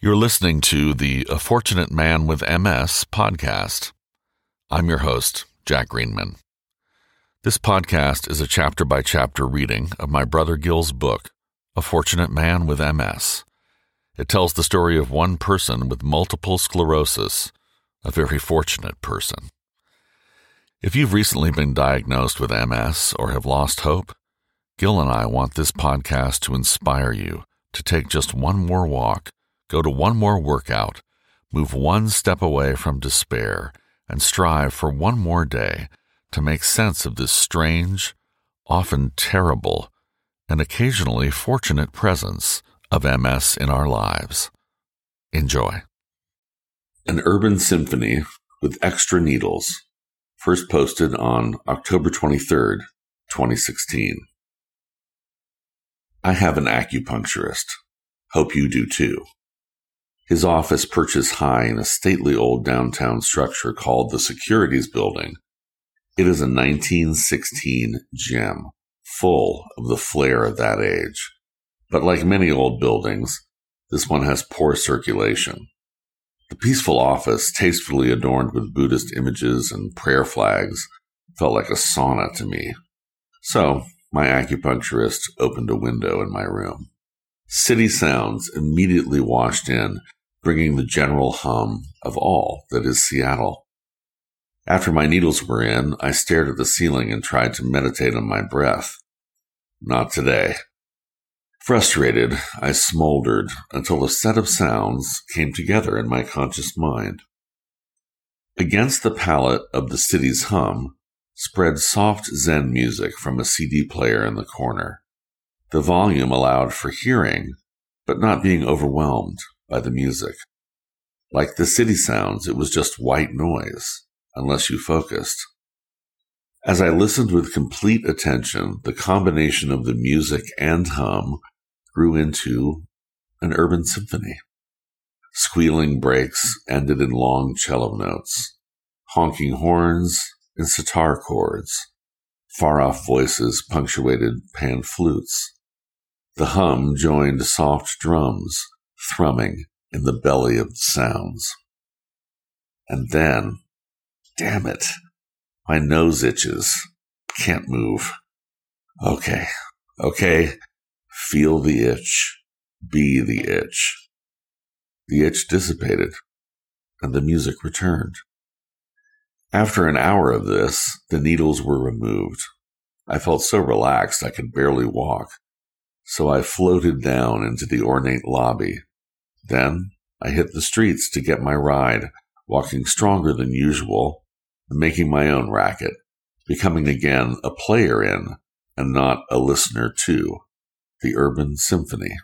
You're listening to the A Fortunate Man with MS podcast. I'm your host, Jack Greenman. This podcast is a chapter by chapter reading of my brother Gil's book, A Fortunate Man with MS. It tells the story of one person with multiple sclerosis, a very fortunate person. If you've recently been diagnosed with MS or have lost hope, Gil and I want this podcast to inspire you to take just one more walk Go to one more workout, move one step away from despair, and strive for one more day to make sense of this strange, often terrible, and occasionally fortunate presence of MS in our lives. Enjoy. An Urban Symphony with Extra Needles, first posted on October 23rd, 2016. I have an acupuncturist. Hope you do too. His office perches high in a stately old downtown structure called the Securities Building. It is a 1916 gem, full of the flair of that age. But like many old buildings, this one has poor circulation. The peaceful office, tastefully adorned with Buddhist images and prayer flags, felt like a sauna to me. So, my acupuncturist opened a window in my room. City sounds immediately washed in bringing the general hum of all that is Seattle. After my needles were in, I stared at the ceiling and tried to meditate on my breath. Not today. Frustrated, I smoldered until a set of sounds came together in my conscious mind. Against the palette of the city's hum spread soft Zen music from a CD player in the corner. The volume allowed for hearing, but not being overwhelmed by the music. Like the city sounds, it was just white noise, unless you focused. As I listened with complete attention, the combination of the music and hum grew into an urban symphony. Squealing brakes ended in long cello notes, honking horns and sitar chords, far off voices punctuated pan flutes. The hum joined soft drums thrumming in the belly of the sounds. And then, damn it, my nose itches. Can't move. Okay, okay, feel the itch, be the itch. The itch dissipated, and the music returned. After an hour of this, the needles were removed. I felt so relaxed I could barely walk, so I floated down into the ornate lobby then I hit the streets to get my ride, walking stronger than usual, making my own racket, becoming again a player in, and not a listener to, the urban symphony.